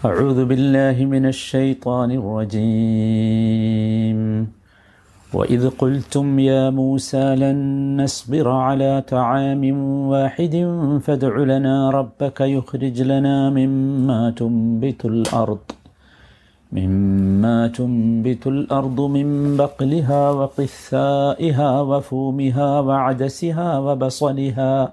أعوذ بالله من الشيطان الرجيم. وإذ قلتم يا موسى لن نصبر على طعام واحد فادع لنا ربك يخرج لنا مما تنبت الأرض مما تنبت الأرض من بقلها وقثائها وفومها وعدسها وبصلها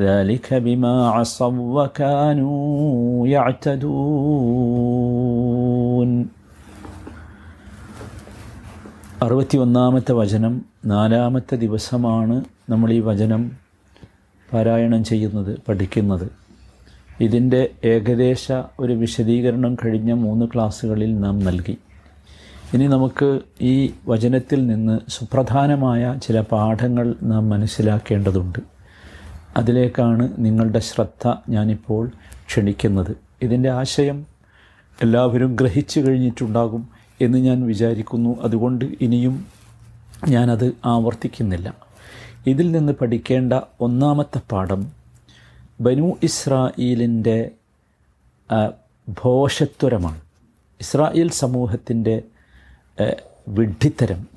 ذلك بما عصوا وكانوا يعتدون അറുപത്തി ഒന്നാമത്തെ വചനം നാലാമത്തെ ദിവസമാണ് നമ്മൾ ഈ വചനം പാരായണം ചെയ്യുന്നത് പഠിക്കുന്നത് ഇതിൻ്റെ ഏകദേശ ഒരു വിശദീകരണം കഴിഞ്ഞ മൂന്ന് ക്ലാസ്സുകളിൽ നാം നൽകി ഇനി നമുക്ക് ഈ വചനത്തിൽ നിന്ന് സുപ്രധാനമായ ചില പാഠങ്ങൾ നാം മനസ്സിലാക്കേണ്ടതുണ്ട് അതിലേക്കാണ് നിങ്ങളുടെ ശ്രദ്ധ ഞാനിപ്പോൾ ക്ഷണിക്കുന്നത്. ഇതിന്റെ ആശയം എല്ലാവരും ഗ്രഹിച്ചു കഴിഞ്ഞിട്ടുണ്ടാകും എന്ന് ഞാൻ വിചാരിക്കുന്നു. അതുകൊണ്ട് ഇനിയും ഞാനത് ആവർത്തിക്കുന്നില്ല. ഇതിൽ നിന്ന് പഠിക്കേണ്ട ഒന്നാമത്തെ പാഠം ബനു ഇസ്രായേലിന്റെ ഭോഷത്വരമാണ്. ഇസ്രായേൽ സമൂഹത്തിന്റെ വിഡ്ഢിത്തരം.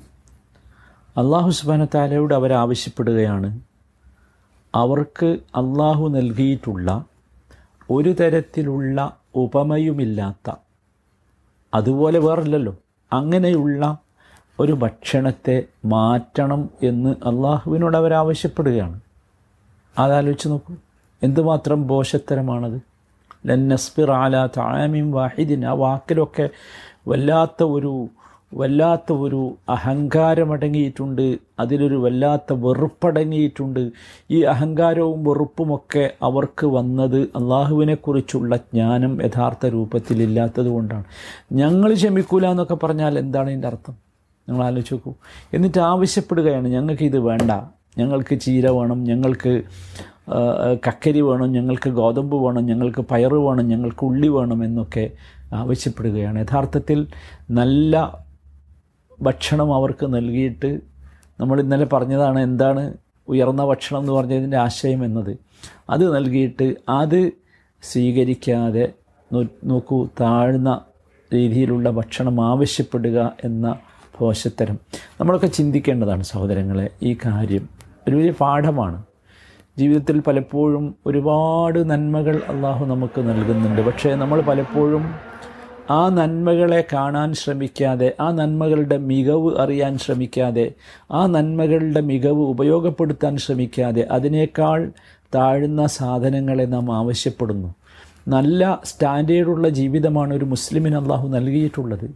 അള്ളാഹു സുബാനത്താലയോട് അവരാവശ്യപ്പെടുകയാണ്. അവർക്ക് അള്ളാഹു നൽകിയിട്ടുള്ള ഒരു തരത്തിലുള്ള ഉപമയുമില്ലാത്ത അതുപോലെ വേറില്ലല്ലോ അങ്ങനെയുള്ള ഒരു ഭക്ഷണത്തെ മാറ്റണം എന്ന് അള്ളാഹുവിനോട് അവരാവശ്യപ്പെടുകയാണ് അതാലോചിച്ച് നോക്കൂ എന്തുമാത്രം ബോഷത്തരമാണത് ലന്നസ്ബിർ ആല താമിം വാഹിദിൻ. ആ വാക്കിലൊക്കെ വല്ലാത്ത ഒരു വല്ലാത്ത ഒരു അഹങ്കാരമടങ്ങിയിട്ടുണ്ട്. അതിലൊരു വല്ലാത്ത വെറുപ്പടങ്ങിയിട്ടുണ്ട്. ഈ അഹങ്കാരവും വെറുപ്പുമൊക്കെ അവർക്ക് വന്നത് അള്ളാഹുവിനെക്കുറിച്ചുള്ള ജ്ഞാനം യഥാർത്ഥ രൂപത്തിലില്ലാത്തത് കൊണ്ടാണ് ഞങ്ങൾ ക്ഷമിക്കൂല എന്നൊക്കെ പറഞ്ഞാൽ എന്താണ് ഇതിന്റെ അർത്ഥം? ഞങ്ങൾ ആലോചിച്ച് നോക്കൂ. എന്നിട്ട് ആവശ്യപ്പെടുകയാണ് ഞങ്ങൾക്ക് ഇത് വേണ്ട. ഞങ്ങൾക്ക് ചീര വേണം. ഞങ്ങൾക്ക് കക്കരി വേണം. ഞങ്ങൾക്ക് ഗോതമ്പ് വേണം. ഞങ്ങൾക്ക് പയറ് വേണം. ഞങ്ങൾക്ക് ഉള്ളി വേണം എന്നൊക്കെ ആവശ്യപ്പെടുകയാണ്. യഥാർത്ഥത്തിൽ നല്ല ഭക്ഷണം അവർക്ക് നൽകിയിട്ട് നമ്മൾ ഇന്നലെ പറഞ്ഞതാണ് എന്താണ് ഉയർന്ന ഭക്ഷണം എന്ന് പറഞ്ഞതിന്റെ ആശയം എന്നത്. അത് നൽകിയിട്ട് അത് സ്വീകരിക്കാതെ നോക്കൂ താഴ്ന്ന രീതിയിലുള്ള ഭക്ഷണം ആവശ്യപ്പെടുക എന്ന പോശത്തരം നമ്മളൊക്കെ ചിന്തിക്കേണ്ടതാണ് സഹോദരങ്ങളെ ഈ കാര്യം ഒരു വലിയ പാഠമാണ്. ജീവിതത്തിൽ പലപ്പോഴും ഒരുപാട് നന്മകൾ അള്ളാഹു നമുക്ക് നൽകുന്നുണ്ട്. പക്ഷേ നമ്മൾ പലപ്പോഴും ആ നന്മകളെ കാണാൻ ശ്രമിക്കാതെ ആ നന്മകളുടെ മികവ് അറിയാൻ ശ്രമിക്കാതെ ആ നന്മകളുടെ മികവ് ഉപയോഗപ്പെടുത്താൻ ശ്രമിക്കാതെ അതിനേക്കാൾ താഴ്ന്ന സാധനങ്ങളെ നാം ആവശ്യപ്പെടുന്നു. നല്ല സ്റ്റാൻഡേർഡുള്ള ജീവിതമാണ് ഒരു മുസ്ലിമിന് അള്ളാഹു നൽകിയിട്ടുള്ളത്.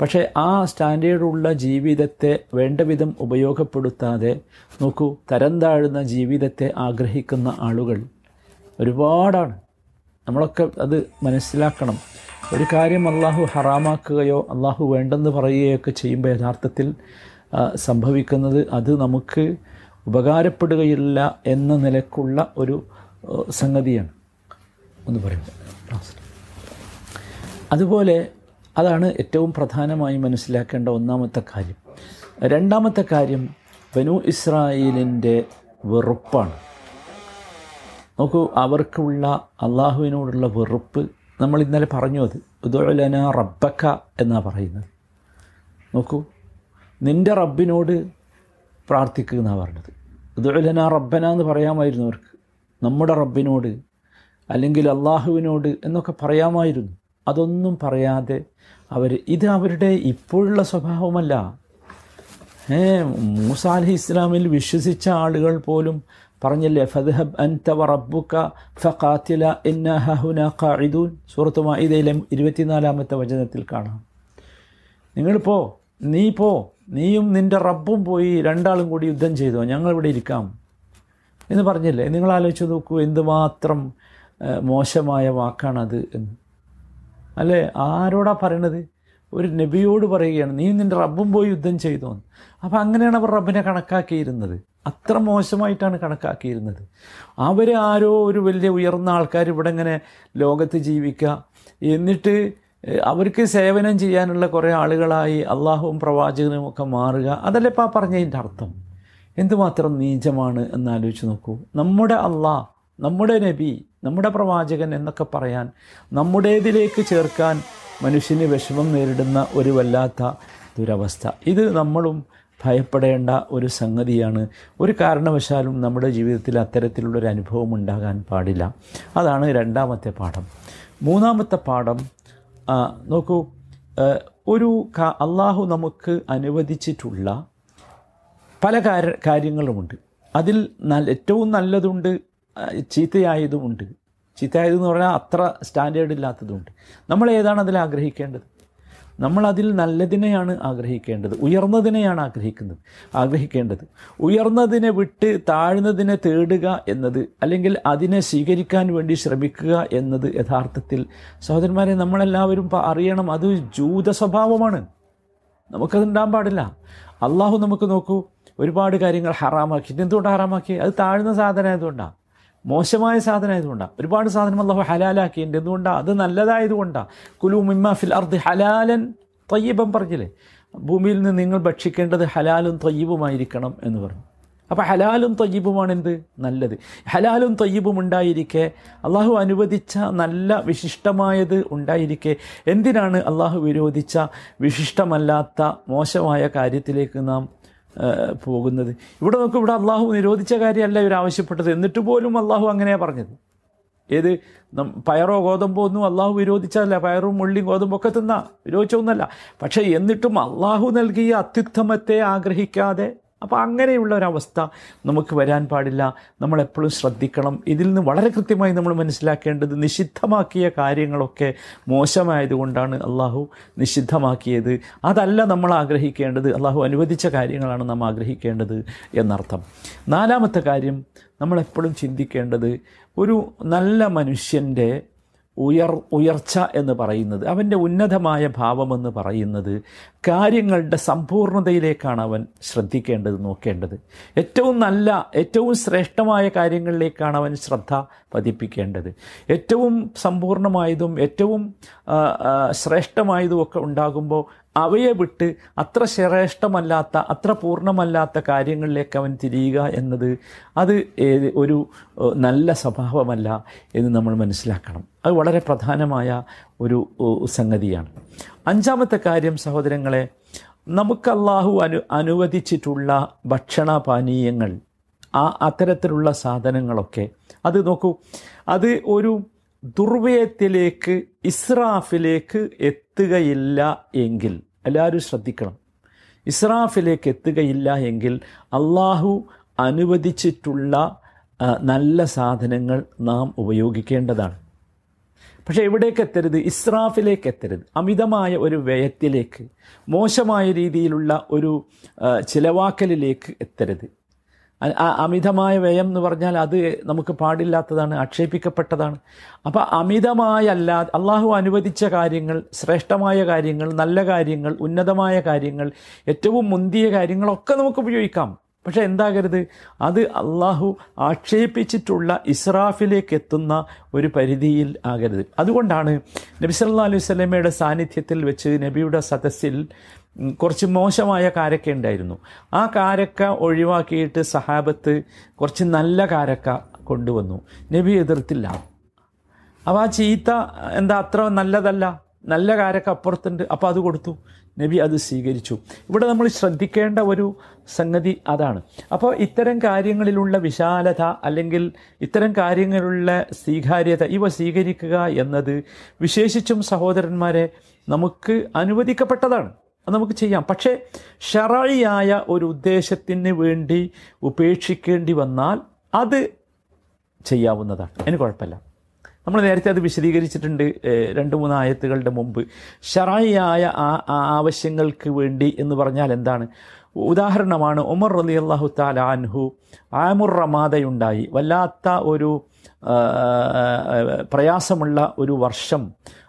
പക്ഷേ ആ സ്റ്റാൻഡേർഡുള്ള ജീവിതത്തെ വേണ്ട വിധം ഉപയോഗപ്പെടുത്താതെ നോക്കൂ തരം താഴുന്ന ജീവിതത്തെ ആഗ്രഹിക്കുന്ന ആളുകൾ ഒരുപാടാണ്. നമ്മളൊക്കെ അത് മനസ്സിലാക്കണം. ഒരു കാര്യം അള്ളാഹു ഹറാമാക്കുകയോ അള്ളാഹു വേണ്ടെന്ന് പറയുകയൊക്കെ ചെയ്യുമ്പോൾ യഥാർത്ഥത്തിൽ സംഭവിക്കുന്നത് അത് നമുക്ക് ഉപകാരപ്പെടുകയില്ല എന്ന നിലക്കുള്ള ഒരു സംഗതിയാണ്. എന്ന് പറയുമ്പോൾ അതുപോലെ അതാണ് ഏറ്റവും പ്രധാനമായി മനസ്സിലാക്കേണ്ട ഒന്നാമത്തെ കാര്യം. രണ്ടാമത്തെ കാര്യം ബനു ഇസ്രായേലിന്റെ വെറുപ്പാണ്. നോക്കൂ അവർക്കുള്ള അള്ളാഹുവിനോടുള്ള വെറുപ്പ് നമ്മൾ ഇന്നലെ പറഞ്ഞു അത് ഉദുലന റബ്ബക്ക എന്നാണ് പറയുന്നത്. നോക്കൂ നിന്റെ റബ്ബിനോട് പ്രാർത്ഥിക്കുക എന്നാണ് പറഞ്ഞത്. ഉദുലന റബ്ബന എന്ന് പറയാമായിരുന്നു അവർക്ക്. നമ്മുടെ റബ്ബിനോട് അല്ലെങ്കിൽ അള്ളാഹുവിനോട് എന്നൊക്കെ പറയാമായിരുന്നു. അതൊന്നും പറയാതെ അവർ ഇത് അവരുടെ ഇപ്പോഴുള്ള സ്വഭാവമല്ല. ഏ മൂസ ഇസ്ലാമിൽ വിശ്വസിച്ച ആളുകൾ പോലും പറഞ്ഞില്ലേ ഫദ്ഹബ് അൻത റബ്ബുക ഫഖാതില ഇന്ന ഹഹുന ഖാഇദൂൻ. സൂറത്ത് മാഇദയിലെ ഇരുപത്തിനാലാമത്തെ വചനത്തിൽ കാണാം. നിങ്ങൾ പോ നീ പോ നീയും നിന്റെ റബ്ബും പോയി രണ്ടാളും കൂടി യുദ്ധം ചെയ്തോ ഞങ്ങളിവിടെ ഇരിക്കാം. എന്ന് പറഞ്ഞില്ലേ നിങ്ങൾ ആലോചിച്ച് നോക്കൂ എന്തുമാത്രം മോശമായ വാക്കാണത് എന്ന്. അല്ലേ? ആരോടാ പറയണത്? ഒരു നബിയോട് പറയുകയാണ് നീ നിന്റെ റബ്ബും പോയി യുദ്ധം ചെയ്തു എന്ന് അപ്പം അങ്ങനെയാണ് അവർ റബ്ബിനെ കണക്കാക്കിയിരുന്നത്. അത്ര മോശമായിട്ടാണ് കണക്കാക്കിയിരുന്നത്. അവർ ആരോ ഒരു വലിയ ഉയർന്ന ആൾക്കാർ ഇവിടെ ഇങ്ങനെ ലോകത്ത് ജീവിക്കുക. എന്നിട്ട് അവർക്ക് സേവനം ചെയ്യാനുള്ള കുറേ ആളുകളായി അള്ളാഹുവും പ്രവാചകനും ഒക്കെ മാറുക. അതല്ലേ ഇപ്പം ആ പറഞ്ഞതിന്റെ അർത്ഥം? എന്തുമാത്രം നീചമാണ് എന്നാലോചിച്ച് നോക്കൂ. നമ്മുടെ അള്ളാഹ് നമ്മുടെ നബി നമ്മുടെ പ്രവാചകൻ എന്നൊക്കെ പറയാൻ നമ്മുടേതിലേക്ക് ചേർക്കാൻ മനുഷ്യന് വിഷമം നേരിടുന്ന ഒരു വല്ലാത്ത ദുരവസ്ഥ. ഇത് നമ്മളും ഭയപ്പെടേണ്ട ഒരു സംഗതിയാണ്. ഒരു കാരണവശാലും നമ്മുടെ ജീവിതത്തിൽ അത്തരത്തിലുള്ളൊരു അനുഭവം ഉണ്ടാകാൻ പാടില്ല. അതാണ് രണ്ടാമത്തെ പാഠം. മൂന്നാമത്തെ പാഠം നോക്കൂ ഒരു അള്ളാഹു നമുക്ക് അനുവദിച്ചിട്ടുള്ള പല കാര്യ കാര്യങ്ങളുമുണ്ട്. അതിൽ ഏറ്റവും നല്ലതുണ്ട് ആ, ചീത്തയായതുമുണ്ട് ചീത്തയായതെന്ന് പറഞ്ഞാൽ അത്ര സ്റ്റാൻഡേർഡ് ഇല്ലാത്തതുണ്ട് നമ്മൾ ഏതാണ് അതിൽ ആഗ്രഹിക്കേണ്ടത്? നമ്മൾ അതിൽ നല്ലതിനെയാണ് ആഗ്രഹിക്കേണ്ടത്. ഉയർന്നതിനെയാണ് ആഗ്രഹിക്കുന്നത്. ആഗ്രഹിക്കേണ്ടത്. ഉയർന്നതിനെ വിട്ട് താഴ്ന്നതിനെ തേടുക എന്നത് അല്ലെങ്കിൽ അതിനെ സ്വീകരിക്കാൻ വേണ്ടി ശ്രമിക്കുക എന്നത് യഥാർത്ഥത്തിൽ സഹോദരന്മാരെ നമ്മളെല്ലാവരും അറിയണം അത് ജൂത സ്വഭാവമാണ് നമുക്കത് ഉണ്ടാകാൻ പാടില്ല. അള്ളാഹു നമുക്ക് നോക്കൂ ഒരുപാട് കാര്യങ്ങൾ ഹറാമാക്കി. എന്തുകൊണ്ട് ഹറാമാക്കി? അത് താഴ്ന്ന സാധനം ആയതുകൊണ്ടാണ് മോശമായ സാധനം ആയതുകൊണ്ടാണ് ഒരുപാട് സാധനം അള്ളാഹു ഹലാലാക്കിയിട്ടുണ്ട്. എന്തുകൊണ്ടാണ് അത് നല്ലതായതുകൊണ്ടാണ് കുലു മിമ്മ ഫിൽ അർദ് ഹലാലൻ തയ്യബം പറഞ്ഞില്ലേ? ഭൂമിയിൽ നിന്ന് നിങ്ങൾ ഭക്ഷിക്കേണ്ടത് ഹലാലും തയ്യബുമായിരിക്കണം എന്ന് പറഞ്ഞു. അപ്പോൾ ഹലാലും തയ്യബുമാണ് എന്ത്? നല്ലത്. ഹലാലും തയ്യബും ഉണ്ടായിരിക്കെ. അള്ളാഹു അനുവദിച്ച നല്ല വിശിഷ്ടമായത് ഉണ്ടായിരിക്കെ. എന്തിനാണ് അള്ളാഹു വിരോധിച്ച വിശിഷ്ടമല്ലാത്ത മോശമായ കാര്യത്തിലേക്ക് നാം പോകുന്നത്. ഇവിടെ നോക്കും ഇവിടെ അള്ളാഹു നിരോധിച്ച കാര്യമല്ല ഇവർ ആവശ്യപ്പെട്ടത്. എന്നിട്ട് പോലും അള്ളാഹു അങ്ങനെയാണ് പറഞ്ഞത്. ഏത്? പയറോ ഗോതമ്പോ ഒന്നും അള്ളാഹു വിരോധിച്ചതല്ല. പയറും ഉള്ളിയും ഗോതമ്പോ ഒക്കെ തിന്നാ. വിരോധിച്ചൊന്നല്ല പക്ഷേ എന്നിട്ടും അള്ളാഹു നൽകിയ അത്യുത്തമത്തെ ആഗ്രഹിക്കാതെ അപ്പോൾ അങ്ങനെയുള്ള ഒരവസ്ഥ നമുക്ക് വരാൻ പാടില്ല. നമ്മളെപ്പോഴും ശ്രദ്ധിക്കണം. ഇതിൽ നിന്ന് വളരെ കൃത്യമായി നമ്മൾ മനസ്സിലാക്കേണ്ടത് നിഷിദ്ധമാക്കിയ കാര്യങ്ങളൊക്കെ മോശമായതുകൊണ്ടാണ് അള്ളാഹു നിഷിദ്ധമാക്കിയത്. അതല്ല നമ്മൾ ആഗ്രഹിക്കേണ്ടത്. അള്ളാഹു അനുവദിച്ച കാര്യങ്ങളാണ് നാം ആഗ്രഹിക്കേണ്ടത് എന്നർത്ഥം. നാലാമത്തെ കാര്യം നമ്മളെപ്പോഴും ചിന്തിക്കേണ്ടത് ഒരു നല്ല മനുഷ്യന്റെ ഉയർ ഉയർച്ച എന്ന് പറയുന്നത് അവന്റെ ഉന്നതമായ ഭാവമെന്ന് പറയുന്നത് കാര്യങ്ങളുടെ സമ്പൂർണതയിലേക്കാണ് അവൻ ശ്രദ്ധിക്കേണ്ടത് നോക്കേണ്ടത്. ഏറ്റവും നല്ല ഏറ്റവും ശ്രേഷ്ഠമായ കാര്യങ്ങളിലേക്കാണ് അവൻ ശ്രദ്ധ പതിപ്പിക്കേണ്ടത്. ഏറ്റവും സമ്പൂർണമായതും ഏറ്റവും ശ്രേഷ്ഠമായതും ഒക്കെ ഉണ്ടാകുമ്പോൾ അവയെ വിട്ട് അത്ര ശ്രേഷ്ഠമല്ലാത്ത അത്ര പൂർണമല്ലാത്ത കാര്യങ്ങളിലേക്ക് അവൻ തിരിയുക എന്നത് അത് ഒരു നല്ല സ്വഭാവമല്ല എന്ന് നമ്മൾ മനസ്സിലാക്കണം. അത് വളരെ പ്രധാനമായ ഒരു സംഗതിയാണ്. അഞ്ചാമത്തെ കാര്യം സഹോദരങ്ങളെ നമുക്ക് അള്ളാഹു അനു അനുവദിച്ചിട്ടുള്ള ഭക്ഷണപാനീയങ്ങൾ ആ അത്തരത്തിലുള്ള സാധനങ്ങളൊക്കെ അത് നോക്കൂ അത് ഒരു ദുർവ്യയത്തിലേക്ക് ഇസ്രാഫിലേക്ക് എത്തുകയില്ല എങ്കിൽ എല്ലാവരും ശ്രദ്ധിക്കണം. ഇസ്രാഫിലേക്ക് എത്തുകയില്ല എങ്കിൽ അള്ളാഹു അനുവദിച്ചിട്ടുള്ള നല്ല സാധനങ്ങൾ നാം ഉപയോഗിക്കേണ്ടതാണ്. പക്ഷേ എവിടേക്ക് എത്തരുത്? ഇസ്രാഫിലേക്ക് എത്തരുത്. അമിതമായ ഒരു വ്യയത്തിലേക്ക് മോശമായ രീതിയിലുള്ള ഒരു ചിലവാക്കലിലേക്ക് എത്തരുത്. അമിതമായ വ്യയം എന്ന് പറഞ്ഞാൽ അത് നമുക്ക് പാടില്ലാത്തതാണ് ആക്ഷേപിക്കപ്പെട്ടതാണ്. അപ്പോൾ അമിതമായല്ല അള്ളാഹു അനുവദിച്ച കാര്യങ്ങൾ ശ്രേഷ്ഠമായ കാര്യങ്ങൾ നല്ല കാര്യങ്ങൾ ഉന്നതമായ കാര്യങ്ങൾ ഏറ്റവും മുന്തിയ കാര്യങ്ങളൊക്കെ നമുക്ക് ഉപയോഗിക്കാം. പക്ഷേ എന്താകരുത്? അത് അള്ളാഹു ആക്ഷേപിച്ചിട്ടുള്ള ഇസ്രാഫിലേക്ക് എത്തുന്ന ഒരു പരിധിയിൽ ആകരുത്. അതുകൊണ്ടാണ് നബി സല്ലാ അലൈഹി സ്വലമയുടെ സാന്നിധ്യത്തിൽ വെച്ച് നബിയുടെ സദസ്സിൽ കുറച്ച് മോശമായ കാരക്ക ഉണ്ടായിരുന്നു. ആ കാരക്ക ഒഴിവാക്കിയിട്ട് സഹാബത്ത് കുറച്ച് നല്ല കാരക്ക കൊണ്ടുവന്നു. നബി എതിർത്തില്ല. അപ്പോൾ ആ ചീത്ത എന്താ അത്ര നല്ലതല്ല? നല്ല കാരക്ക അപ്പുറത്തുണ്ട്. അപ്പോൾ അത് കൊടുത്തു. നബി അത് സ്വീകരിച്ചു. ഇവിടെ നമ്മൾ ശ്രദ്ധിക്കേണ്ട ഒരു സംഗതി അതാണ്. അപ്പോൾ ഇത്തരം കാര്യങ്ങളിലുള്ള വിശാലത അല്ലെങ്കിൽ ഇത്തരം കാര്യങ്ങളിലുള്ള സ്വീകാര്യത ഇവ സ്വീകരിക്കുക എന്നത് വിശേഷിച്ചും സഹോദരന്മാരെ നമുക്ക് അനുവദിക്കപ്പെട്ടതാണ്. അത് നമുക്ക് ചെയ്യാം. പക്ഷേ ഷറായിയായ ഒരു ഉദ്ദേശത്തിന് വേണ്ടി ഉപേക്ഷിക്കേണ്ടി വന്നാൽ അത് ചെയ്യാവുന്നതാണ്. അതിന് കുഴപ്പമില്ല. നമ്മൾ നേരത്തെ അത് വിശദീകരിച്ചിട്ടുണ്ട് രണ്ട് മൂന്ന് ആയത്തുകളുടെ മുമ്പ്. ഷറായിയായ ആ ആവശ്യങ്ങൾക്ക് വേണ്ടി എന്ന് പറഞ്ഞാൽ എന്താണ്? ഉദാഹരണമാണ് ഉമർ റലി അള്ളാഹു താലാൻഹു ആമുർ റമാദയുണ്ടായി വല്ലാത്ത ഒരു പ്രയാസമുള്ള ഒരു വർഷം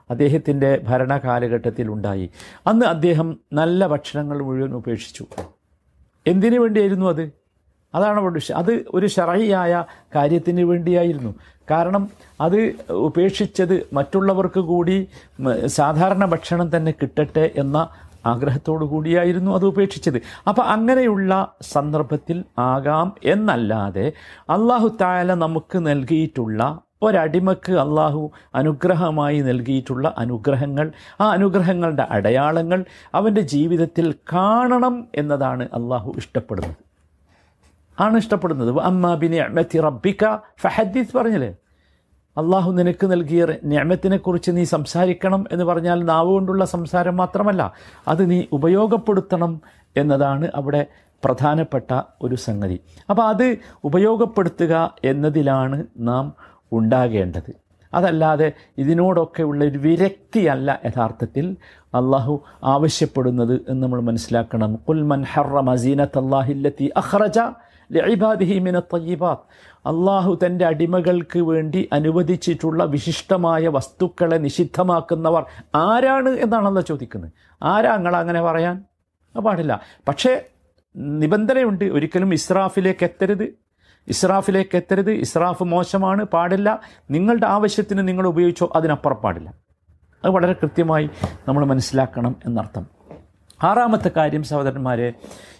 അദ്ദേഹത്തിന്റെ ഭരണകാലഘട്ടത്തിൽ ഉണ്ടായി. അന്ന് അദ്ദേഹം നല്ല ഭക്ഷണങ്ങൾ മുഴുവൻ ഉപേക്ഷിച്ചു. എന്തിനു വേണ്ടിയായിരുന്നു അത്? അതാണ് അവിടെ അത് ഒരു ഷറഹിയായ കാര്യത്തിന് വേണ്ടിയായിരുന്നു. കാരണം അത് ഉപേക്ഷിച്ചത് മറ്റുള്ളവർക്ക് കൂടി സാധാരണ ഭക്ഷണം തന്നെ കിട്ടട്ടെ എന്ന ആഗ്രഹത്തോടു കൂടിയായിരുന്നു അത് ഉപേക്ഷിച്ചത്. അപ്പം അങ്ങനെയുള്ള സന്ദർഭത്തിൽ ആകാം എന്നല്ലാതെ അള്ളാഹു താല നമുക്ക് നൽകിയിട്ടുള്ള ഒരടിമക്ക് അള്ളാഹു അനുഗ്രഹമായി നൽകിയിട്ടുള്ള അനുഗ്രഹങ്ങൾ ആ അനുഗ്രഹങ്ങളുടെ അടയാളങ്ങൾ അവന്റെ ജീവിതത്തിൽ കാണണം എന്നതാണ് അള്ളാഹു ഇഷ്ടപ്പെടുന്നത്. ആണ് ഇഷ്ടപ്പെടുന്നത്. അമ്മ ബിനി അഹമ്മത്തി റബ്ബിക്ക ഫഹദ്ദീസ് പറഞ്ഞില്ലേ? അള്ളാഹു നിനക്ക് നൽകിയ ഞാമത്തിനെ കുറിച്ച് നീ സംസാരിക്കണം എന്ന് പറഞ്ഞാൽ നാവ് കൊണ്ടുള്ള സംസാരം മാത്രമല്ല അത് നീ ഉപയോഗപ്പെടുത്തണം എന്നതാണ് അവിടെ പ്രധാനപ്പെട്ട ഒരു സംഗതി. അപ്പോൾ അത് ഉപയോഗപ്പെടുത്തുക എന്നതിലാണ് നാം ഉണ്ടാകേണ്ടത്. അതല്ലാതെ ഇതിനോടൊക്കെ ഉള്ള ഒരു വിരക്തിയല്ല യഥാർത്ഥത്തിൽ അള്ളാഹു ആവശ്യപ്പെടുന്നത് എന്ന് നമ്മൾ മനസ്സിലാക്കണം. കുൽമൻ ഹറ മസീനത്ത് അള്ളാഹില്ലത്തി അഹ്റജ ലഇബാദിഹി മിന തയ്യിബാത്ത് അള്ളാഹു തന്റെ അടിമകൾക്ക് വേണ്ടി അനുവദിച്ചിട്ടുള്ള വിശിഷ്ടമായ വസ്തുക്കളെ നിഷിദ്ധമാക്കുന്നവർ ആരാണ് എന്നാണല്ലോ ചോദിക്കുന്നത്. ആരാ നിങ്ങൾ അങ്ങനെ പറയാൻ? പാടില്ല. പക്ഷേ നിബന്ധനയുണ്ട്. ഒരിക്കലും ഇസ്രാഫിലേക്ക് എത്തരുത്. ഇസ്രാഫിലേക്ക് എത്തരുത്. ഇസ്രാഫ് മോശമാണ് പാടില്ല. നിങ്ങളുടെ ആവശ്യത്തിന് നിങ്ങൾ ഉപയോഗിച്ചോ അതിനപ്പുറം പാടില്ല. അത് വളരെ കൃത്യമായി നമ്മൾ മനസ്സിലാക്കണം എന്നർത്ഥം. ആറാമത്തെ കാര്യം സഹോദരന്മാരെ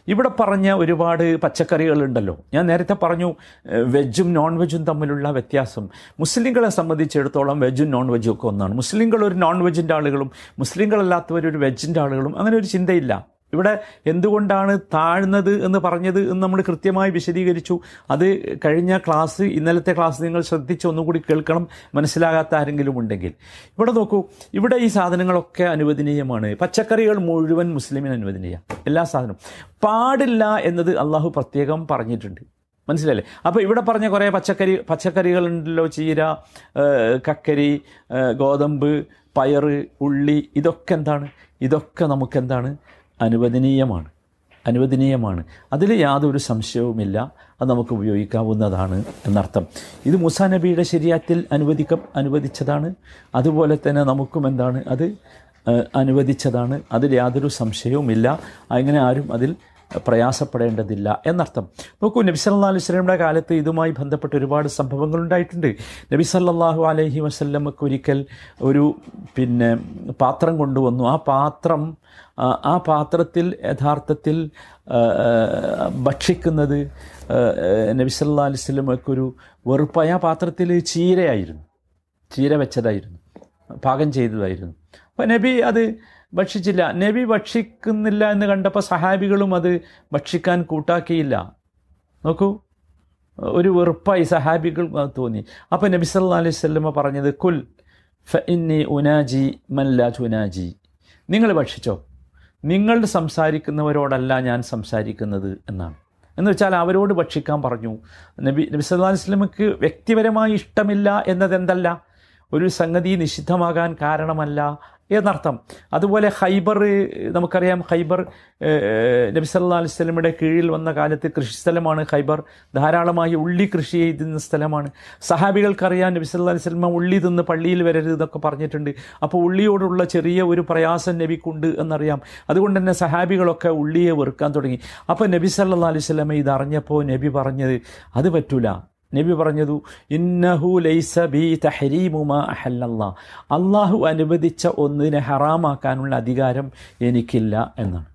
ഇവിടെ പറഞ്ഞ ഒരുപാട് പച്ചക്കറികളുണ്ടല്ലോ. ഞാൻ നേരത്തെ പറഞ്ഞു വെജും നോൺ വെജും തമ്മിലുള്ള വ്യത്യാസം. മുസ്ലിങ്ങളെ സംബന്ധിച്ചിടത്തോളം വെജും നോൺ വെജും ഒക്കെ ഒന്നാണ്. മുസ്ലിങ്ങൾ ഒരു നോൺ വെജിന്റെ ആളുകളും മുസ്ലിങ്ങളല്ലാത്തവർ ഒരു വെജിന്റെ ആളുകളും അങ്ങനെ ഒരു ചിന്തയില്ല. ഇവിടെ എന്തുകൊണ്ടാണ് താഴ്ന്നത് എന്ന് പറഞ്ഞത് എന്ന് നമ്മൾ കൃത്യമായി വിശദീകരിച്ചു. അത് കഴിഞ്ഞ ക്ലാസ് ഇന്നലത്തെ ക്ലാസ് നിങ്ങൾ ശ്രദ്ധിച്ച് ഒന്നുകൂടി കേൾക്കണം. മനസ്സിലാകാത്ത ആരെങ്കിലും ഉണ്ടെങ്കിൽ. ഇവിടെ നോക്കൂ. ഇവിടെ ഈ സാധനങ്ങളൊക്കെ അനുവദനീയമാണ്. പച്ചക്കറികൾ മുഴുവൻ മുസ്ലിമിന് അനുവദനീയം. എല്ലാ സാധനവും. പാടില്ല എന്നത് അള്ളാഹു പ്രത്യേകം പറഞ്ഞിട്ടുണ്ട്. മനസ്സിലല്ലേ അപ്പോൾ ഇവിടെ പറഞ്ഞ കുറേ പച്ചക്കറി പച്ചക്കറികളുണ്ടല്ലോ ചീര കക്കരി ഗോതമ്പ് പയറ് ഉള്ളി ഇതൊക്കെ എന്താണ്? ഇതൊക്കെ നമുക്കെന്താണ്? അനുവദനീയമാണ്. അനുവദനീയമാണ്. അതിൽ യാതൊരു സംശയവുമില്ല. അത് നമുക്ക് ഉപയോഗിക്കാവുന്നതാണ് എന്നർത്ഥം. ഇത് മുസാ നബിയുടെ ശരീരത്തിൽ അനുവദിക്ക അനുവദിച്ചതാണ്. അതുപോലെ തന്നെ നമുക്കും എന്താണ്? അത് അനുവദിച്ചതാണ്. അതിൽ യാതൊരു സംശയവുമില്ല. അങ്ങനെ ആരും അതിൽ പ്രയാസപ്പെടേണ്ടതില്ല എന്നർത്ഥം. നോക്കൂ നബി സല്ലാ അലൈഹി സ്വലമിയുടെ കാലത്ത് ഇതുമായി ബന്ധപ്പെട്ട് ഒരുപാട് സംഭവങ്ങൾ ഉണ്ടായിട്ടുണ്ട്. നബി സല്ലാഹു അലൈഹി വസല്ലമക്ക് ഒരിക്കൽ ഒരു പിന്നെ പാത്രം കൊണ്ടുവന്നു. ആ പാത്രം ആ, പാത്രത്തിൽ യഥാർത്ഥത്തിൽ ഭക്ഷിക്കുന്നത് നബി സല്ലാ അലൈഹി സ്വലമക്കൊരു വെറുപ്പായ. ആ പാത്രത്തിൽ ചീരയായിരുന്നു. ചീര വെച്ചതായിരുന്നു. പാകം ചെയ്തതായിരുന്നു. അപ്പോൾ നബി അത് ഭക്ഷിച്ചില്ല. നബി ഭക്ഷിക്കുന്നില്ല എന്ന് കണ്ടപ്പോൾ സഹാബികളും അത് ഭക്ഷിക്കാൻ കൂട്ടാക്കിയില്ല. നോക്കൂ ഒരു വെറുപ്പായി സഹാബികൾ തോന്നി. അപ്പോൾ നബി സല്ലാ അലൈഹി സ്വല്ലമ്മ പറഞ്ഞത് കുൽ ഫ ഇന്നി ഉനാജി മല്ല ചുനാജി നിങ്ങൾ ഭക്ഷിച്ചോ. നിങ്ങൾ സംസാരിക്കുന്നവരോടല്ല ഞാൻ സംസാരിക്കുന്നത് എന്നാണ്. എന്ന് വെച്ചാൽ അവരോട് ഭക്ഷിക്കാൻ പറഞ്ഞു. നബി നബി സല്ലാ അലൈഹി സ്വലമക്ക് വ്യക്തിപരമായി ഇഷ്ടമില്ല എന്നതെന്തല്ല? ഒരു സംഗതി നിഷിദ്ധമാകാൻ കാരണമല്ല. എന്നർത്ഥം. അതുപോലെ ഹൈബർ നമുക്കറിയാം ഹൈബർ നബി സല്ലാ അലൈഹി സ്വലമിയുടെ കീഴിൽ വന്ന കാലത്ത് കൃഷിസ്ഥലമാണ് ഹൈബർ ധാരാളമായി ഉള്ളി കൃഷി ചെയ്തിരുന്ന സ്ഥലമാണ്. സഹാബികൾക്കറിയാം നബി സല്ലാ അലൈഹി സ്വലമ ഉള്ളി തിന്ന് പള്ളിയിൽ വരരുത് എന്നൊക്കെ പറഞ്ഞിട്ടുണ്ട്. അപ്പോൾ ഉള്ളിയോടുള്ള ചെറിയ ഒരു പ്രയാസം നബിക്കുണ്ട് എന്നറിയാം. അതുകൊണ്ട് തന്നെ സഹാബികളൊക്കെ ഉള്ളിയെ വെറുക്കാൻ തുടങ്ങി. അപ്പോൾ നബി സല്ലാ അലൈഹി സ്വലമ ഇതറിഞ്ഞപ്പോൾ നബി പറഞ്ഞത് അത് പറ്റൂല. നബി പറഞ്ഞതു ഇന്നഹു ലൈസ ബി തഹരീമുമാ അഹല്ലല്ലാ. അള്ളാഹു അനുവദിച്ച ഒന്നിനെ ഹറാമാക്കാനുള്ള അധികാരം എനിക്കില്ല എന്നാണ്.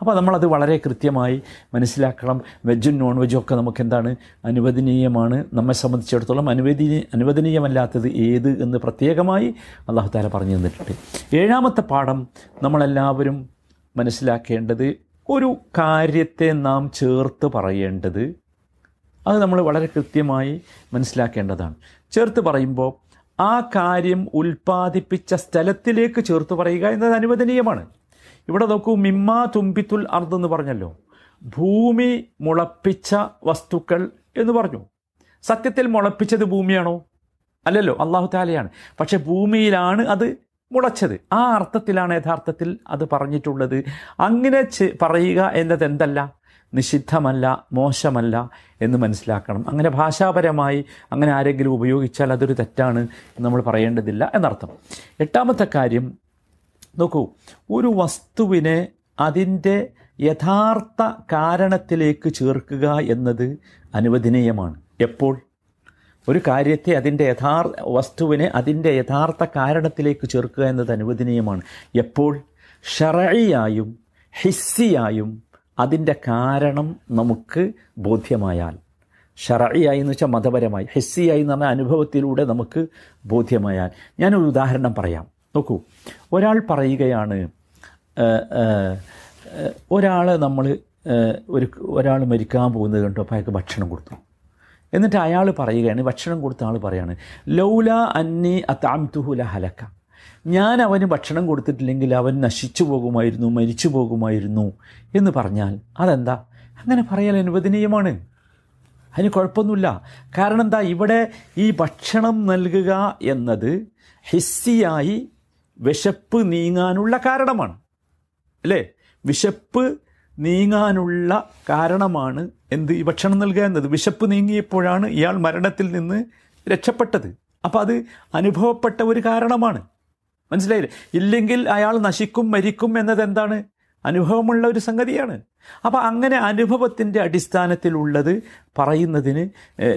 അപ്പോൾ നമ്മളത് വളരെ കൃത്യമായി മനസ്സിലാക്കണം. വെജും നോൺ വെജും ഒക്കെ നമുക്ക് എന്താണ് അനുവദനീയമാണ്. നമ്മെ സംബന്ധിച്ചിടത്തോളം അനുവദനീയ അനുവദനീയമല്ലാത്തത് ഏത് എന്ന് പ്രത്യേകമായി അള്ളാഹു താല പറഞ്ഞു തന്നിട്ടുണ്ട്. ഏഴാമത്തെ പാഠം നമ്മളെല്ലാവരും മനസ്സിലാക്കേണ്ടത് ഒരു കാര്യത്തെ നാം ചേർത്ത് പറയേണ്ടത് അത് നമ്മൾ വളരെ കൃത്യമായി മനസ്സിലാക്കേണ്ടതാണ്. ചേർത്ത് പറയുമ്പോൾ ആ കാര്യം ഉൽപ്പാദിപ്പിച്ച സ്ഥലത്തിലേക്ക് ചേർത്ത് പറയുക എന്നത് അനുവദനീയമാണ്. ഇവിടെ നോക്കൂ മിമ്മ തുമ്പിത്തുൽ അർദ് എന്ന് പറഞ്ഞല്ലോ. ഭൂമി മുളപ്പിച്ച വസ്തുക്കൾ എന്ന് പറഞ്ഞു. സത്യത്തിൽ മുളപ്പിച്ചത് ഭൂമിയാണോ? അല്ലല്ലോ അള്ളാഹു താലയാണ് പക്ഷെ ഭൂമിയിലാണ് അത് മുളച്ചത്. ആ അർത്ഥത്തിലാണ് യഥാർത്ഥത്തിൽ അത് പറഞ്ഞിട്ടുള്ളത്. അങ്ങനെ പറയുക എന്നത് എന്തല്ല നിഷിദ്ധമല്ല മോശമല്ല എന്ന് മനസ്സിലാക്കണം. അങ്ങനെ ഭാഷാപരമായി അങ്ങനെ ആരെങ്കിലും ഉപയോഗിച്ചാൽ അതൊരു തെറ്റാണ് നമ്മൾ പറയേണ്ടതില്ല എന്നർത്ഥം. എട്ടാമത്തെ കാര്യം നോക്കൂ ഒരു വസ്തുവിനെ അതിന്റെ യഥാർത്ഥ കാരണത്തിലേക്ക് ചേർക്കുക എന്നത് അനുവദനീയമാണ്. എപ്പോൾ? ഒരു കാര്യത്തെ അതിന്റെ യഥാർ വസ്തുവിനെ അതിന്റെ യഥാർത്ഥ കാരണത്തിലേക്ക് ചേർക്കുക എന്നത് അനുവദനീയമാണ്. എപ്പോൾ? ഷറയിയായും ഹിസ്സിയായും അതിന്റെ കാരണം നമുക്ക് ബോധ്യമായാൽ ഷറയായി എന്ന് വെച്ചാൽ മതപരമായി ഹെസ്സിയായി എന്ന് പറഞ്ഞാൽ അനുഭവത്തിലൂടെ നമുക്ക് ബോധ്യമായാൽ. ഞാനൊരു ഉദാഹരണം പറയാം. നോക്കൂ ഒരാൾ പറയുകയാണ് ഒരാൾ നമ്മൾ ഒരു ഒരാൾ മരിക്കാൻ പോകുന്നത് കണ്ടു അപ്പോൾ അയാൾക്ക് ഭക്ഷണം കൊടുത്തു. എന്നിട്ട് അയാൾ പറയുകയാണ് ഭക്ഷണം കൊടുത്ത ആൾ പറയുകയാണ് ലൗല അന്നി അത്താം തുഹുല ഹലക്ക ഞാൻ അവന് ഭക്ഷണം കൊടുത്തിട്ടില്ലെങ്കിൽ അവൻ നശിച്ചു പോകുമായിരുന്നു മരിച്ചു പോകുമായിരുന്നു എന്ന് പറഞ്ഞാൽ അതെന്താ? അങ്ങനെ പറയാൻ അനുവദനീയമാണ്. അതിന് കുഴപ്പമൊന്നുമില്ല. കാരണം എന്താ? ഇവിടെ ഈ ഭക്ഷണം നൽകുക എന്നത് ഹിസ്സിയായി വിശപ്പ് നീങ്ങാനുള്ള കാരണമാണ്. അല്ലേ? വിശപ്പ് നീങ്ങാനുള്ള കാരണമാണ് എന്ത് ഈ ഭക്ഷണം നൽകുക എന്നത്. വിശപ്പ് നീങ്ങിയപ്പോഴാണ് ഇയാൾ മരണത്തിൽ നിന്ന് രക്ഷപ്പെട്ടത്. അപ്പോൾ അത് അനുഭവപ്പെട്ട ഒരു കാരണമാണ്. മനസ്സിലായില്ലേ? ഇല്ലെങ്കിൽ അയാൾ നശിക്കും മരിക്കും എന്നത് എന്താണ് അനുഭവമുള്ള ഒരു സംഗതിയാണ്. അപ്പോൾ അങ്ങനെ അനുഭവത്തിന്റെ അടിസ്ഥാനത്തിലുള്ളത് പറയുന്നതിന്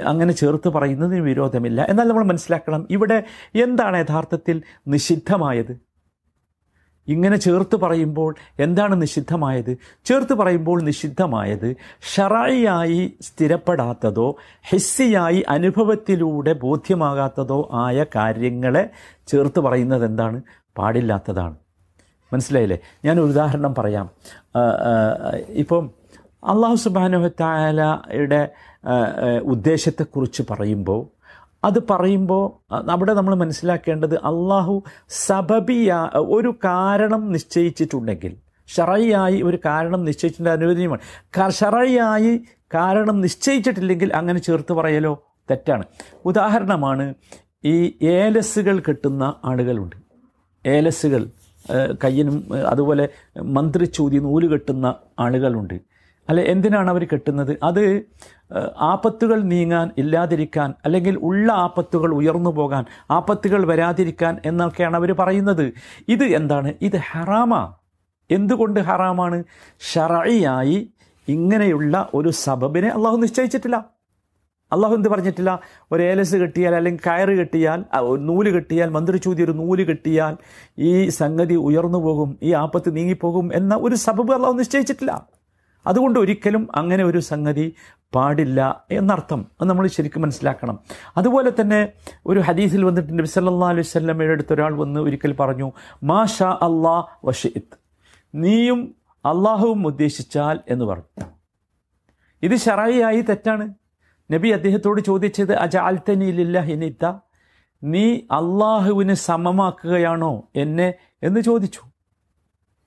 അങ്ങനെ ചേർത്ത് പറയുന്നതിന് വിരോധമില്ല. എന്നാൽ നമ്മൾ മനസ്സിലാക്കണം ഇവിടെ എന്താണ് യഥാർത്ഥത്തിൽ നിഷിദ്ധമായത്. ഇങ്ങനെ ചേർത്ത് പറയുമ്പോൾ എന്താണ് നിഷിദ്ധമായത്? ചേർത്ത് പറയുമ്പോൾ നിഷിദ്ധമായത് ഷറായിയായി സ്ഥിരപ്പെടാത്തതോ ഹെസ്സിയായി അനുഭവത്തിലൂടെ ബോധ്യമാകാത്തതോ ആയ കാര്യങ്ങളെ ചേർത്ത് പറയുന്നത് എന്താണ്? പാടില്ലാത്തതാണ്. മനസ്സിലായില്ലേ? ഞാൻ ഒരു ഉദാഹരണം പറയാം. ഇപ്പം അള്ളാഹു സുബാനുഹത്തായാലയുടെ ഉദ്ദേശത്തെക്കുറിച്ച് പറയുമ്പോൾ അത് പറയുമ്പോൾ അവിടെ നമ്മൾ മനസ്സിലാക്കേണ്ടത് അള്ളാഹു സബബിയ ഒരു കാരണം നിശ്ചയിച്ചിട്ടുണ്ടെങ്കിൽ ഷറയായി ഒരു കാരണം നിശ്ചയിച്ചിട്ടുണ്ട് അനുവദനീയമാണ്. ഷറയായി കാരണം നിശ്ചയിച്ചിട്ടില്ലെങ്കിൽ അങ്ങനെ ചേർത്ത് പറയലോ? തെറ്റാണ്. ഉദാഹരണമാണ് ഈ ഏലസുകൾ കെട്ടുന്ന ആളുകളുണ്ട്. ഏലസുകൾ കയ്യിനും അതുപോലെ മന്ത്രിച്ചൂതി നൂൽ കെട്ടുന്ന ആളുകളുണ്ട്. അല്ലെ എന്തിനാണ് അവർ കെട്ടുന്നത്? അത് ആപത്തുകൾ നീങ്ങാൻ ഇല്ലാതിരിക്കാൻ അല്ലെങ്കിൽ ഉള്ള ആപത്തുകൾ ഉയർന്നു പോകാൻ ആപത്തുകൾ വരാതിരിക്കാൻ എന്നൊക്കെയാണ് അവർ പറയുന്നത്. ഇത് എന്താണ്? ഇത് ഹറാമ. എന്തുകൊണ്ട് ഹറാമാണ്? ഷറയായി ഇങ്ങനെയുള്ള ഒരു സബബിനെ അള്ളാഹു നിശ്ചയിച്ചിട്ടില്ല. അള്ളാഹു എന്ത് പറഞ്ഞിട്ടില്ല? ഒരു ഏലസ് കെട്ടിയാൽ അല്ലെങ്കിൽ കയറ് കെട്ടിയാൽ നൂൽ കെട്ടിയാൽ മന്ത്രിച്ചൂതി ഒരു നൂൽ കെട്ടിയാൽ ഈ സംഗതി ഉയർന്നു പോകും ഈ ആപത്ത് നീങ്ങിപ്പോകും എന്ന ഒരു സബബ് അള്ളാഹു നിശ്ചയിച്ചിട്ടില്ല. അതുകൊണ്ട് ഒരിക്കലും അങ്ങനെ ഒരു സംഗതി പാടില്ല എന്നർത്ഥം. അത് നമ്മൾ ശരിക്കും മനസ്സിലാക്കണം. അതുപോലെ തന്നെ ഒരു ഹദീസിൽ വന്നിട്ട് നബി സല്ലാ അലൈഹി സ്വല്ലമ്മയുടെ അടുത്ത് ഒരാൾ വന്ന് ഒരിക്കൽ പറഞ്ഞു മാഷ അള്ളാ വഷിത്ത് നീയും അള്ളാഹുവും ഉദ്ദേശിച്ചാൽ എന്ന് പറഞ്ഞു. ഇത് ഷറായിയായി തെറ്റാണ്. നബി അദ്ദേഹത്തോട് ചോദിച്ചത് അജ അൽത്തനിയിലില്ല ഹിനിത്ത നീ അള്ളാഹുവിന് സമമാക്കുകയാണോ എന്നെ എന്ന് ചോദിച്ചു.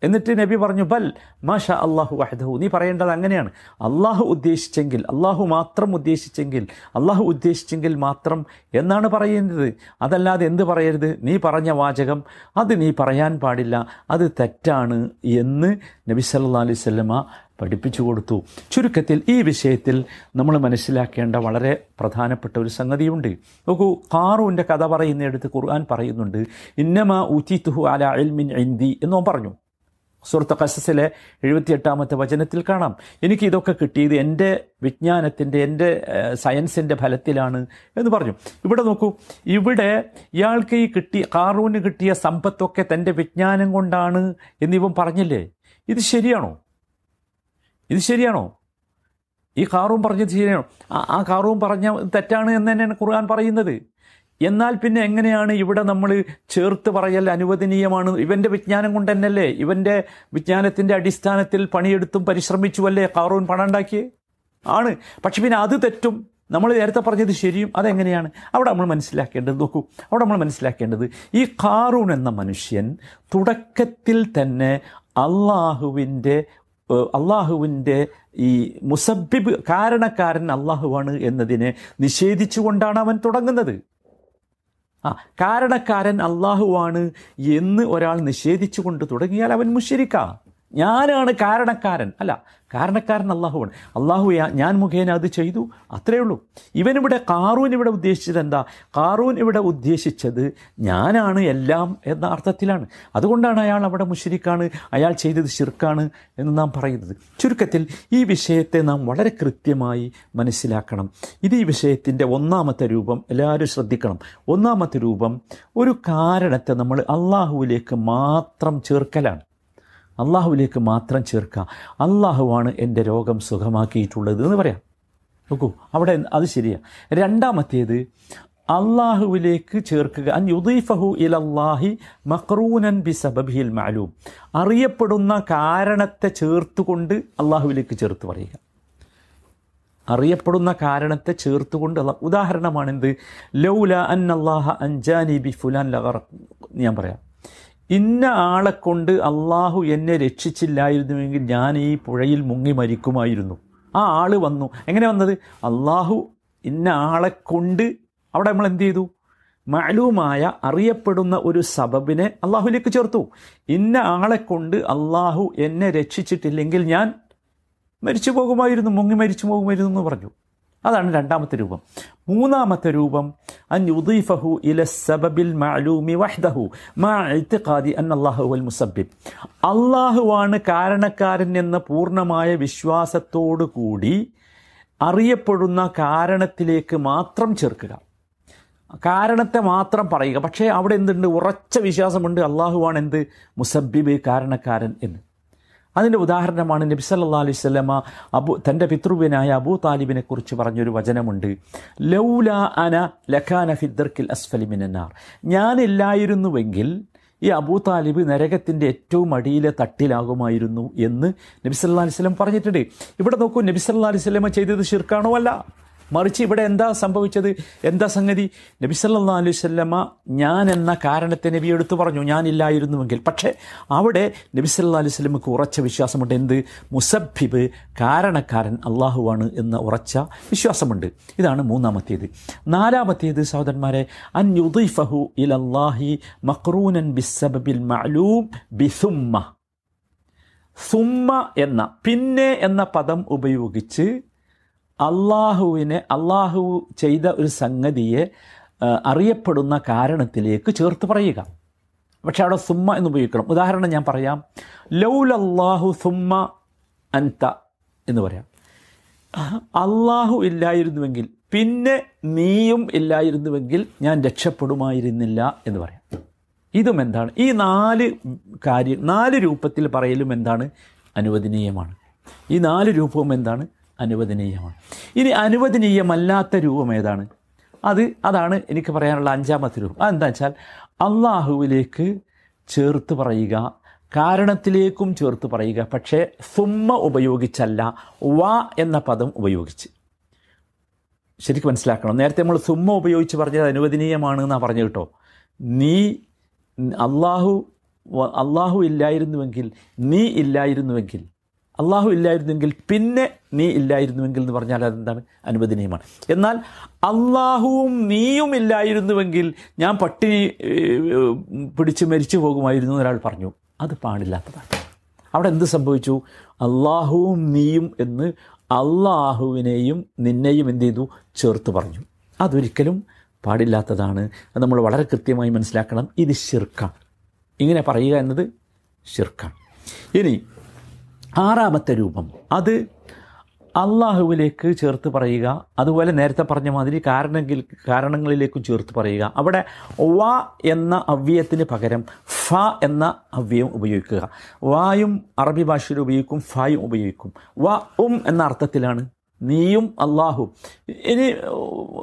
എന്നിട്ട് നബി പറഞ്ഞു ബൽ മാഷ അള്ളാഹു വഹദഹു. നീ പറയേണ്ടത് അങ്ങനെയാണ്. അള്ളാഹു ഉദ്ദേശിച്ചെങ്കിൽ അള്ളാഹു മാത്രം ഉദ്ദേശിച്ചെങ്കിൽ അള്ളാഹു ഉദ്ദേശിച്ചെങ്കിൽ മാത്രം എന്നാണ് പറയുന്നത് അതല്ലാതെ എന്ത് പറയരുത്? നീ പറഞ്ഞ വാചകം അത് നീ പറയാൻ പാടില്ല അത് തെറ്റാണ് എന്ന് നബി സല്ലാ അലൈഹി സ്വല്ലമ പഠിപ്പിച്ചു കൊടുത്തു. ചുരുക്കത്തിൽ ഈ വിഷയത്തിൽ നമ്മൾ മനസ്സിലാക്കേണ്ട വളരെ പ്രധാനപ്പെട്ട ഒരു സംഗതിയുണ്ട്. നോക്കൂ കാറൂന്റെ കഥ പറയുന്നിടത്ത് ഖുർആൻ പറയുന്നുണ്ട് ഇന്നമ തുഹു അല അൽമിൻ ഇന്ദി എന്നോ പറഞ്ഞു. സുഹൃത്ത് കസസിലെ എഴുപത്തിയെട്ടാമത്തെ വചനത്തിൽ കാണാം. എനിക്ക് ഇതൊക്കെ കിട്ടിയത് എന്റെ വിജ്ഞാനത്തിന്റെ എന്റെ സയൻസിന്റെ ഫലത്തിലാണ് എന്ന് പറഞ്ഞു. ഇവിടെ നോക്കൂ ഇവിടെ ഇയാൾക്ക് ഈ കിട്ടിയ കാറൂന് കിട്ടിയ സമ്പത്തൊക്കെ തന്റെ വിജ്ഞാനം കൊണ്ടാണ് എന്നിവൻ പറഞ്ഞില്ലേ? ഇത് ശരിയാണോ? ഇത് ശരിയാണോ? ഈ കാറൂം പറഞ്ഞത് ശരിയാണോ? ആ കാറൂം പറഞ്ഞ തെറ്റാണ് എന്ന് തന്നെയാണ് ഖുർആൻ പറയുന്നത്. എന്നാൽ പിന്നെ എങ്ങനെയാണ് ഇവിടെ നമ്മൾ ചേർത്ത് പറയൽ അനുവദനീയമാണ്? ഇവന്റെ വിജ്ഞാനം കൊണ്ട് തന്നെയല്ലേ ഇവന്റെ വിജ്ഞാനത്തിന്റെ അടിസ്ഥാനത്തിൽ പണിയെടുത്തും പരിശ്രമിച്ചുവല്ലേ കാറൂൺ പണം ആണ്. പക്ഷെ പിന്നെ അത് തെറ്റും. നമ്മൾ നേരത്തെ പറഞ്ഞത് ശരിയും. അതെങ്ങനെയാണ്? അവിടെ നമ്മൾ മനസ്സിലാക്കേണ്ടത് നോക്കൂ. അവിടെ നമ്മൾ മനസ്സിലാക്കേണ്ടത് ഈ കാറൂൺ എന്ന മനുഷ്യൻ തുടക്കത്തിൽ തന്നെ അള്ളാഹുവിന്റെ അള്ളാഹുവിന്റെ ഈ മുസബിബ് കാരണക്കാരൻ അള്ളാഹുവാണ് എന്നതിനെ നിഷേധിച്ചുകൊണ്ടാണ് അവൻ തുടങ്ങുന്നത്. ആ കാരണക്കാരൻ അള്ളാഹുവാണ് എന്ന് ഒരാൾ നിഷേധിച്ചുകൊണ്ട് തുടങ്ങിയാൽ അവൻ മുഷിരിക്ക. ഞാനാണ് കാരണക്കാരൻ. അല്ല കാരണക്കാരൻ അള്ളാഹുവാണ്. അള്ളാഹു ഞാൻ മുഖേന അത് ചെയ്തു. അത്രയേ ഉള്ളൂ. ഇവനിവിടെ കാറൂൻ ഇവിടെ ഉദ്ദേശിച്ചത് എന്താ? കാറൂൻ ഇവിടെ ഉദ്ദേശിച്ചത് ഞാനാണ് എല്ലാം എന്ന അർത്ഥത്തിലാണ്. അതുകൊണ്ടാണ് അയാൾ അവിടെ മുഷിരിക്കാണ് അയാൾ ചെയ്തത് ശിർക്കാണ് എന്ന് നാം പറയുന്നത്. ചുരുക്കത്തിൽ ഈ വിഷയത്തെ നാം വളരെ കൃത്യമായി മനസ്സിലാക്കണം. ഇത് ഈ വിഷയത്തിന്റെ ഒന്നാമത്തെ രൂപം എല്ലാവരും ശ്രദ്ധിക്കണം. ഒന്നാമത്തെ രൂപം ഒരു കാരണത്തെ നമ്മൾ അള്ളാഹുവിലേക്ക് മാത്രം ചേർക്കലാണ്. അള്ളാഹുവിലേക്ക് മാത്രം ചേർക്കുക. അള്ളാഹുവാണ് എന്റെ രോഗം സുഖമാക്കിയിട്ടുള്ളത് എന്ന് പറയാം. നോക്കൂ അവിടെ അത് ശരിയാണ് രണ്ടാമത്തേത് അള്ളാഹുവിലേക്ക് ചേർക്കുക. അൻ യുദീഫഹു ഇലല്ലാഹി മക്രൂനൻ ബി സബബിയിൽ മാലൂം അറിയപ്പെടുന്ന കാരണത്തെ ചേർത്തുകൊണ്ട് അള്ളാഹുവിലേക്ക് ചേർത്ത് പറയുക. അറിയപ്പെടുന്ന കാരണത്തെ ചേർത്തുകൊണ്ട് ഉദാഹരണമാണെന്ത്? ലൗല അൻ അള്ളാഹ അൻജാനി ബി ഫുലാൻ ലഗർ ഞാൻ പറയാം. ഇന്ന ആളെ കൊണ്ട് അള്ളാഹു എന്നെ രക്ഷിച്ചില്ലായിരുന്നുവെങ്കിൽ ഞാൻ ഈ പുഴയിൽ മുങ്ങി മരിക്കുമായിരുന്നു. ആ ആൾ വന്നു. എങ്ങനെ വന്നത്? അള്ളാഹു ഇന്ന ആളെ കൊണ്ട് അവിടെ നമ്മൾ എന്ത് ചെയ്തു? മാലൂമായ അറിയപ്പെടുന്ന ഒരു സബബിനെ അള്ളാഹുലേക്ക് ചേർത്തു. ഇന്ന ആളെ കൊണ്ട് അള്ളാഹു എന്നെ രക്ഷിച്ചിട്ടില്ലെങ്കിൽ ഞാൻ മരിച്ചു പോകുമായിരുന്നു മുങ്ങി മരിച്ചു പോകുമായിരുന്നു എന്ന് പറഞ്ഞു. അതാണ് രണ്ടാമത്തെ രൂപം. മൂന്നാമത്തെ രൂപം അൻ യുദീഫഹു ഇല സബബിൽ മഅലൂമി വഹ്ദഹു മാ ഇത്തിഖാദി അൻ അല്ലാഹു വൽ മുസബ്ബിബ് അള്ളാഹുവാണ് കാരണക്കാരൻ എന്ന പൂർണമായ വിശ്വാസത്തോടു കൂടി അറിയപ്പെടുന്ന കാരണത്തിലേക്ക് മാത്രം ചേർക്കുക. കാരണത്തെ മാത്രം പറയുക. പക്ഷേ അവിടെ എന്തുണ്ട്? ഉറച്ച വിശ്വാസമുണ്ട്. അള്ളാഹുവാണ് എന്ത്? മുസബിബ് കാരണക്കാരൻ എന്ന്. അതിന്റെ ഉദാഹരണമാണ് നബി സല്ലാ അലൈഹി സ്വലമ അബു തന്റെ പിതൃവിനായ അബൂ താലിബിനെ കുറിച്ച് പറഞ്ഞൊരു വചനമുണ്ട്. ലൗല അന ലഖാന ഫിദ്ദർക്കിൽ അസ്ഫലി ഞാനില്ലായിരുന്നുവെങ്കിൽ ഈ അബൂ താലിബ് നരകത്തിന്റെ ഏറ്റവും അടിയിലെ തട്ടിലാകുമായിരുന്നു എന്ന് നബി സല്ലാ അലൈഹി സ്വലം പറഞ്ഞിട്ടുണ്ട്. ഇവിടെ നോക്കൂ നബി സല്ലാ അലൈഹി സ്വലമ ചെയ്തത് ശിർക്കാണോ അല്ല? മറിച്ച് ഇവിടെ എന്താ സംഭവിച്ചത്? എന്താ സംഗതി? നബി സല്ലാ അലൈഹി സ്വല്ലമ്മ ഞാൻ എന്ന കാരണത്തെ നബി എടുത്തു പറഞ്ഞു. ഞാനില്ലായിരുന്നുവെങ്കിൽ പക്ഷേ അവിടെ നബി സല്ലാ അലൈഹി സ്വലമക്ക് ഉറച്ച വിശ്വാസമുണ്ട്. എന്ത്? മുസബിബ് കാരണക്കാരൻ അള്ളാഹുവാണ് എന്ന ഉറച്ച വിശ്വാസമുണ്ട്. ഇതാണ് മൂന്നാമത്തേത്. നാലാമത്തേത് സഹോദരന്മാരെ അൻ യുദീഫഹു മക്രൂനൻ ബിസബിൽ മഅലൂം ബിസുമ്മ. സുമ്മ എന്ന പിന്നെ എന്ന പദം ഉപയോഗിച്ച് അള്ളാഹുവിനെ അള്ളാഹു ചെയ്ത ഒരു സംഗതിയെ അറിയപ്പെടുന്ന കാരണത്തിലേക്ക് ചേർത്ത് പറയുക. പക്ഷെ അവിടെ സുമ്മ എന്ന് ഉപയോഗിക്കണം. ഉദാഹരണം ഞാൻ പറയാം. ലൗലല്ലാഹു സുമ്മ അൻത എന്ന് പറയാം. അള്ളാഹു ഇല്ലായിരുന്നുവെങ്കിൽ പിന്നെ നീയും ഇല്ലായിരുന്നുവെങ്കിൽ ഞാൻ രക്ഷപ്പെടുമായിരുന്നില്ല എന്ന് പറയാം. ഇതും എന്താണ്? ഈ നാല് കാര്യം നാല് രൂപത്തിൽ പറയലും എന്താണ്? അനുവദനീയമാണ്. ഈ നാല് രൂപവും എന്താണ്? അനുവദനീയമാണ്. ഇനി അനുവദനീയമല്ലാത്ത രൂപം ഏതാണ്? അത് അതാണ് എനിക്ക് പറയാനുള്ള അഞ്ചാമത്തെ രൂപം. അതെന്താ വെച്ചാൽ അള്ളാഹുവിലേക്ക് ചേർത്ത് പറയുക കാരണത്തിലേക്കും ചേർത്ത് പറയുക. പക്ഷേ സുമ്മ ഉപയോഗിച്ചല്ല വ എന്ന പദം ഉപയോഗിച്ച്. ശരിക്കും മനസ്സിലാക്കണം. നേരത്തെ നമ്മൾ സുമ്മ ഉപയോഗിച്ച് പറഞ്ഞത് അനുവദനീയമാണ് എന്നാണ് പറഞ്ഞു കേട്ടോ. നീ അള്ളാഹു അള്ളാഹു ഇല്ലായിരുന്നുവെങ്കിൽ നീ ഇല്ലായിരുന്നുവെങ്കിൽ അള്ളാഹു ഇല്ലായിരുന്നെങ്കിൽ പിന്നെ നീ ഇല്ലായിരുന്നുവെങ്കിൽ എന്ന് പറഞ്ഞാൽ അതെന്താണ്? അനുവദനീയമാണ്. എന്നാൽ അള്ളാഹുവും നീയും ഇല്ലായിരുന്നുവെങ്കിൽ ഞാൻ പട്ടിണി പിടിച്ച് മരിച്ചു പോകുമായിരുന്നു ഒരാൾ പറഞ്ഞു. അത് പാടില്ലാത്തതാണ്. അവിടെ എന്ത് സംഭവിച്ചു? അള്ളാഹുവും നീയും എന്ന് അള്ളാഹുവിനെയും നിന്നെയും എന്ത് ചെയ്തു? ചേർത്ത് പറഞ്ഞു. അതൊരിക്കലും പാടില്ലാത്തതാണ്. അത് നമ്മൾ വളരെ കൃത്യമായി മനസ്സിലാക്കണം. ഇത് ഷിർക്കാണ് ഇങ്ങനെ പറയുക എന്നത് ഷിർക്കാണ് ഇനി ആറാമത്തെ രൂപം. അത് അള്ളാഹുവിലേക്ക് ചേർത്ത് പറയുക. അതുപോലെ നേരത്തെ പറഞ്ഞ മാതിരി കാരണങ്ങൾ കാരണങ്ങളിലേക്കും ചേർത്ത് പറയുക. അവിടെ വ എന്ന അവ്യയത്തിന് പകരം ഫ എന്ന അവ്യം ഉപയോഗിക്കുക. വായും അറബി ഭാഷയിൽ ഉപയോഗിക്കും ഫായും ഉപയോഗിക്കും. വ ഉം എന്ന അർത്ഥത്തിലാണ് നീയും അള്ളാഹു. ഇനി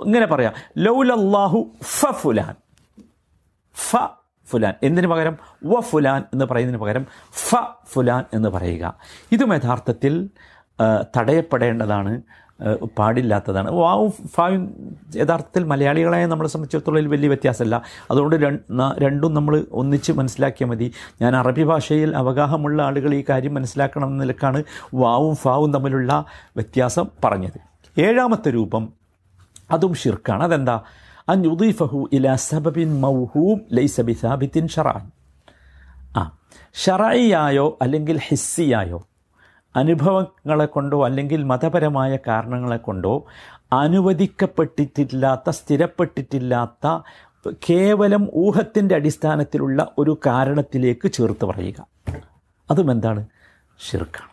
ഇങ്ങനെ പറയാം. ലൗലല്ലാഹു ഫ ഫുലാൻ. ഫ ഫുലാൻ. എന്തിനു പകരം? വ ഫുലാൻ എന്ന് പറയുന്നതിന് പകരം ഫ ഫുലാൻ എന്ന് പറയുക. ഇതും യഥാർത്ഥത്തിൽ തടയപ്പെടേണ്ടതാണ് പാടില്ലാത്തതാണ്. വാവും ഫായും യഥാർത്ഥത്തിൽ മലയാളികളായ നമ്മളെ സംബന്ധിച്ചിടത്തോളം വലിയ വ്യത്യാസമല്ല. അതുകൊണ്ട് രണ്ടും നമ്മൾ ഒന്നിച്ച് മനസ്സിലാക്കിയാൽ മതി. ഞാൻ അറബി ഭാഷയിൽ അവഗാഹമുള്ള ആളുകൾ ഈ കാര്യം മനസ്സിലാക്കണം എന്ന നിലക്കാണ് വാവും ഫാവും തമ്മിലുള്ള വ്യത്യാസം പറഞ്ഞത്. ഏഴാമത്തെ രൂപം അതും ഷിർക്കാണ് അതെന്താ? അൻ യുദീഫഹു ഇല സബബിൻ മൗഹൂം ലൈസ ബിസാബിത്തിൻ ഷറാൻ ആ ഷറായിയായോ അല്ലെങ്കിൽ ഹിസ്സിയായോ അനുഭവങ്ങളെ കൊണ്ടോ അല്ലെങ്കിൽ മതപരമായ കാരണങ്ങളെ കൊണ്ടോ അനുവദിക്കപ്പെട്ടിട്ടില്ലാത്ത സ്ഥിരപ്പെട്ടിട്ടില്ലാത്ത കേവലം ഊഹത്തിന്റെ അടിസ്ഥാനത്തിലുള്ള ഒരു കാരണത്തിലേക്ക് ചേർത്ത് പറയുക. അതും എന്താണ്? ഷിർക്കാണ്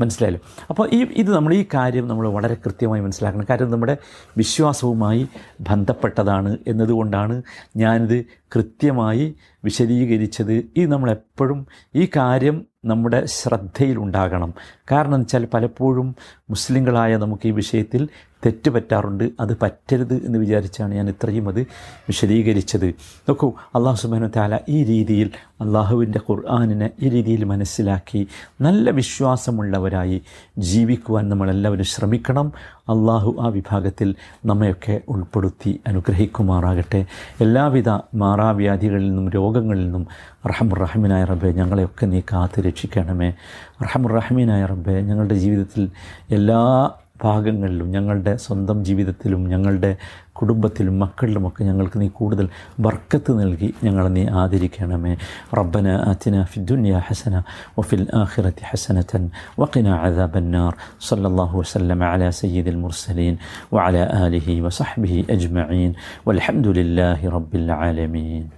മനസ്സിലായല്ലോ. അപ്പോൾ ഈ ഇത് നമ്മൾ ഈ കാര്യം നമ്മൾ വളരെ കൃത്യമായി മനസ്സിലാക്കണം. കാര്യം നമ്മുടെ വിശ്വാസവുമായി ബന്ധപ്പെട്ടതാണ് എന്നതുകൊണ്ടാണ് ഞാനിത് കൃത്യമായി വിശദീകരിച്ചത്. ഈ നമ്മളെപ്പോഴും ഈ കാര്യം നമ്മുടെ ശ്രദ്ധയിലുണ്ടാകണം. കാരണം വെച്ചാൽ പലപ്പോഴും മുസ്ലിങ്ങളായ നമുക്ക് ഈ വിഷയത്തിൽ തെറ്റ് പറ്റാറുണ്ട് അത് പറ്റരുത് എന്ന് വിചാരിച്ചാണ് ഞാൻ ഇത്രയും അത് വിശദീകരിച്ചത്. നോക്കൂ അള്ളാഹു സുബാനു താല ഈ രീതിയിൽ അള്ളാഹുവിന്റെ ഖുർആാനിനെ ഈ രീതിയിൽ മനസ്സിലാക്കി നല്ല വിശ്വാസമുള്ളവരായി ജീവിക്കുവാൻ നമ്മളെല്ലാവരും ശ്രമിക്കണം. അള്ളാഹു ആ വിഭാഗത്തിൽ നമ്മയൊക്കെ ഉൾപ്പെടുത്തി അനുഗ്രഹിക്കുമാറാകട്ടെ. എല്ലാവിധ മാറാവ്യാധികളിൽ നിന്നും രോഗങ്ങളിൽ നിന്നും റഹമുറഹമീനായ റബ്ബെ ഞങ്ങളെയൊക്കെ നീ കാത്തു രക്ഷിക്കണമേ. റഹമുറഹമീനായ റബ്ബെ ഞങ്ങളുടെ ജീവിതത്തിൽ എല്ലാ ഭാഗങ്ങളിലും ഞങ്ങളുടെ സ്വന്തം ജീവിതത്തിലും ഞങ്ങളുടെ കുടുംബത്തിലും മക്കളിലുമൊക്കെ ഞങ്ങൾക്ക് നീ കൂടുതൽ ബർക്കത്ത് നൽകി ഞങ്ങളെ നീ ആദരിക്കണമേ. റബ്ബന ആതിന ഫിദ്ദുനിയ ഹസന വഫിൽ ആഖിറത്തി ഹസനത്തൻ വഖിന അദാബന്നാർ. സല്ലല്ലാഹു വസല്ലമ അലാ സയ്യിദുൽ മുർസലീൻ വഅലാ ആലിഹി വസഹ്ബിഹി അജ്മഈൻ. വൽഹംദുലില്ലാഹി റബ്ബിൽ ആലമീൻ.